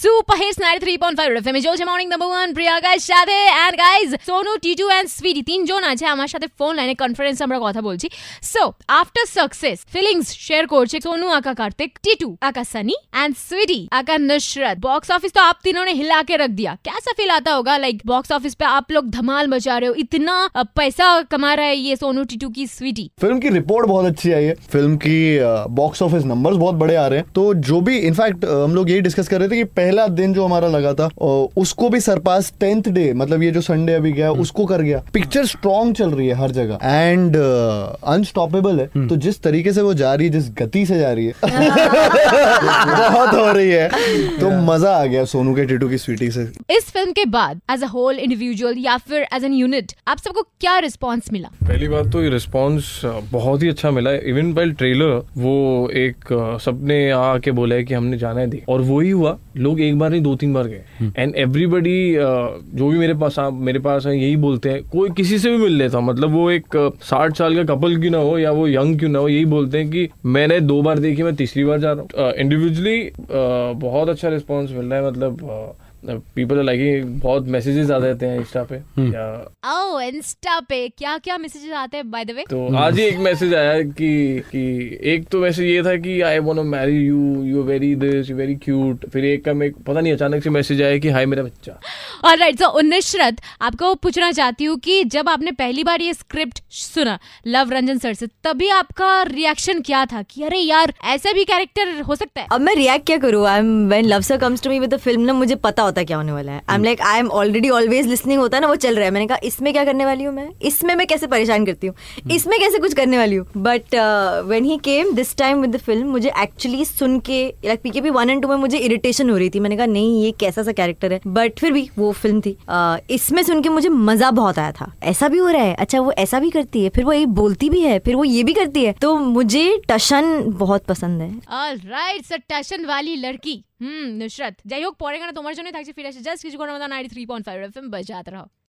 Super Hits 93.5 FM জলছে morning number one Priya guys সাথে and guys Sonu Titu and Sweety তিনজন আছে আমার সাথে ফোন লাইনে কনফারেন্স আমরা কথা বলছি so after success feelings share করছে सोनू आका कार्तिक टीटू आका सनी एंड स्वीटी आका नुसरत बॉक्स ऑफिस तो आप तीनों ने हिला के रख दिया कैसा फील आता होगा लाइक बॉक्स ऑफिस पे आप लोग धमाल मचा रहे हो इतना अ, पैसा कमा रहा है ये सोनू टीटू की स्वीटी फिल्म की रिपोर्ट बहुत अच्छी आई है फिल्म की बॉक्स ऑफिस नंबर्स बहुत बड़े आ रहे हैं तो जो भी इनफैक्ट हम लोग यही डिस्कस कर रहे थे कि पहला दिन जो हमारा लगा था उसको भी सरपास टेंथ डे मतलब ये जो संडे अभी गया उसको कर गया। पिक्चर स्ट्रॉन्ग चल रही है हर जगह। एंड अनस्टॉपेबल है। तो जिस तरीके से वो जा रही है जिस गति से जा रही है बहुत हो रही है। तो मज़ा आ गया सोनू के टिटू की स्वीटी से। इस फ़िल्म के बाद एज अ होल इंडिविजुअल या फिर एज एन यूनिट आप सबको क्या रिस्पॉन्स मिला? पहली बात तो ये रिस्पॉन्स बहुत ही अच्छा मिला। इवन बाई ट्रेलर वो एक सबने आके बोला है कि हमने जाना है देख। और वही हुआ लोग एक बार नहीं दो तीन बार गए। एंड एवरीबडी जो भी मेरे पास मेरे पास है यही बोलते हैं। कोई किसी से भी मिल लेता मतलब वो एक साठ साल का कपल क्यों ना हो या वो यंग क्यों ना हो यही बोलते हैं कि मैंने दो बार देखी मैं तीसरी बार जा रहा हूँ। इंडिविजुअली बहुत अच्छा रिस्पॉन्स मिल रहा है मतलब पीपल आर लाइक बहुत मैसेजेस आ जाते हैं इंस्टा पे। या ओ इंस्टा पे क्या क्या मैसेजेस आते हैं बाय द वे तो आज ही एक मैसेज आया कि कि एक तो मैसेज ये था कि I want to marry you you very this you very cute फिर एक का मैं पता नहीं अचानक से मैसेज आया कि हाय मेरा बच्चा। और राइट सो नुसरत आपको पूछना चाहती हूँ कि जब आपने पहली बार ये स्क्रिप्ट सुना लव रंजन सर से तभी आपका रिएक्शन क्या था कि अरे यार ऐसा भी कैरेक्टर हो सकता है? अब मैं रिएक्ट क्या करूँ? I am when love sir comes to me with film ना मुझे पता होता क्या होने वाला है। I am like I am already always listening होता है ना वो चल रहा है। मैंने कहा इसमें क्या करने वाली हूँ मैं? इसमें मैं कैसे परेशान करती हूँ? इसमें कैसे कुछ करने वाली हूँ? But when he came this time with the film मुझे एक्चुअली सुन के like PKP one and two में मुझे इरिटेशन हो रही थी। मैंने कहा नहीं ये कैसा सा कैरेक्टर है? बट फिर भी वो फिल्म थी Uh, इसमें सुन के मुझे मजा बहुत आया था ऐसा भी हो रहा है अच्छा वो ऐसा भी करती है फिर वो ये बोलती भी है फिर वो ये भी करती है तो मुझे टशन बहुत पसंद है অলরাইট স্যার টাশন वाली लड़की হুম নুসরত যাই হোক পরে গানে তোমার জন্য থাকছে ফিরে আসে জাস্ট কিছু করে মতো ninety three point five F M বাজাতে রহো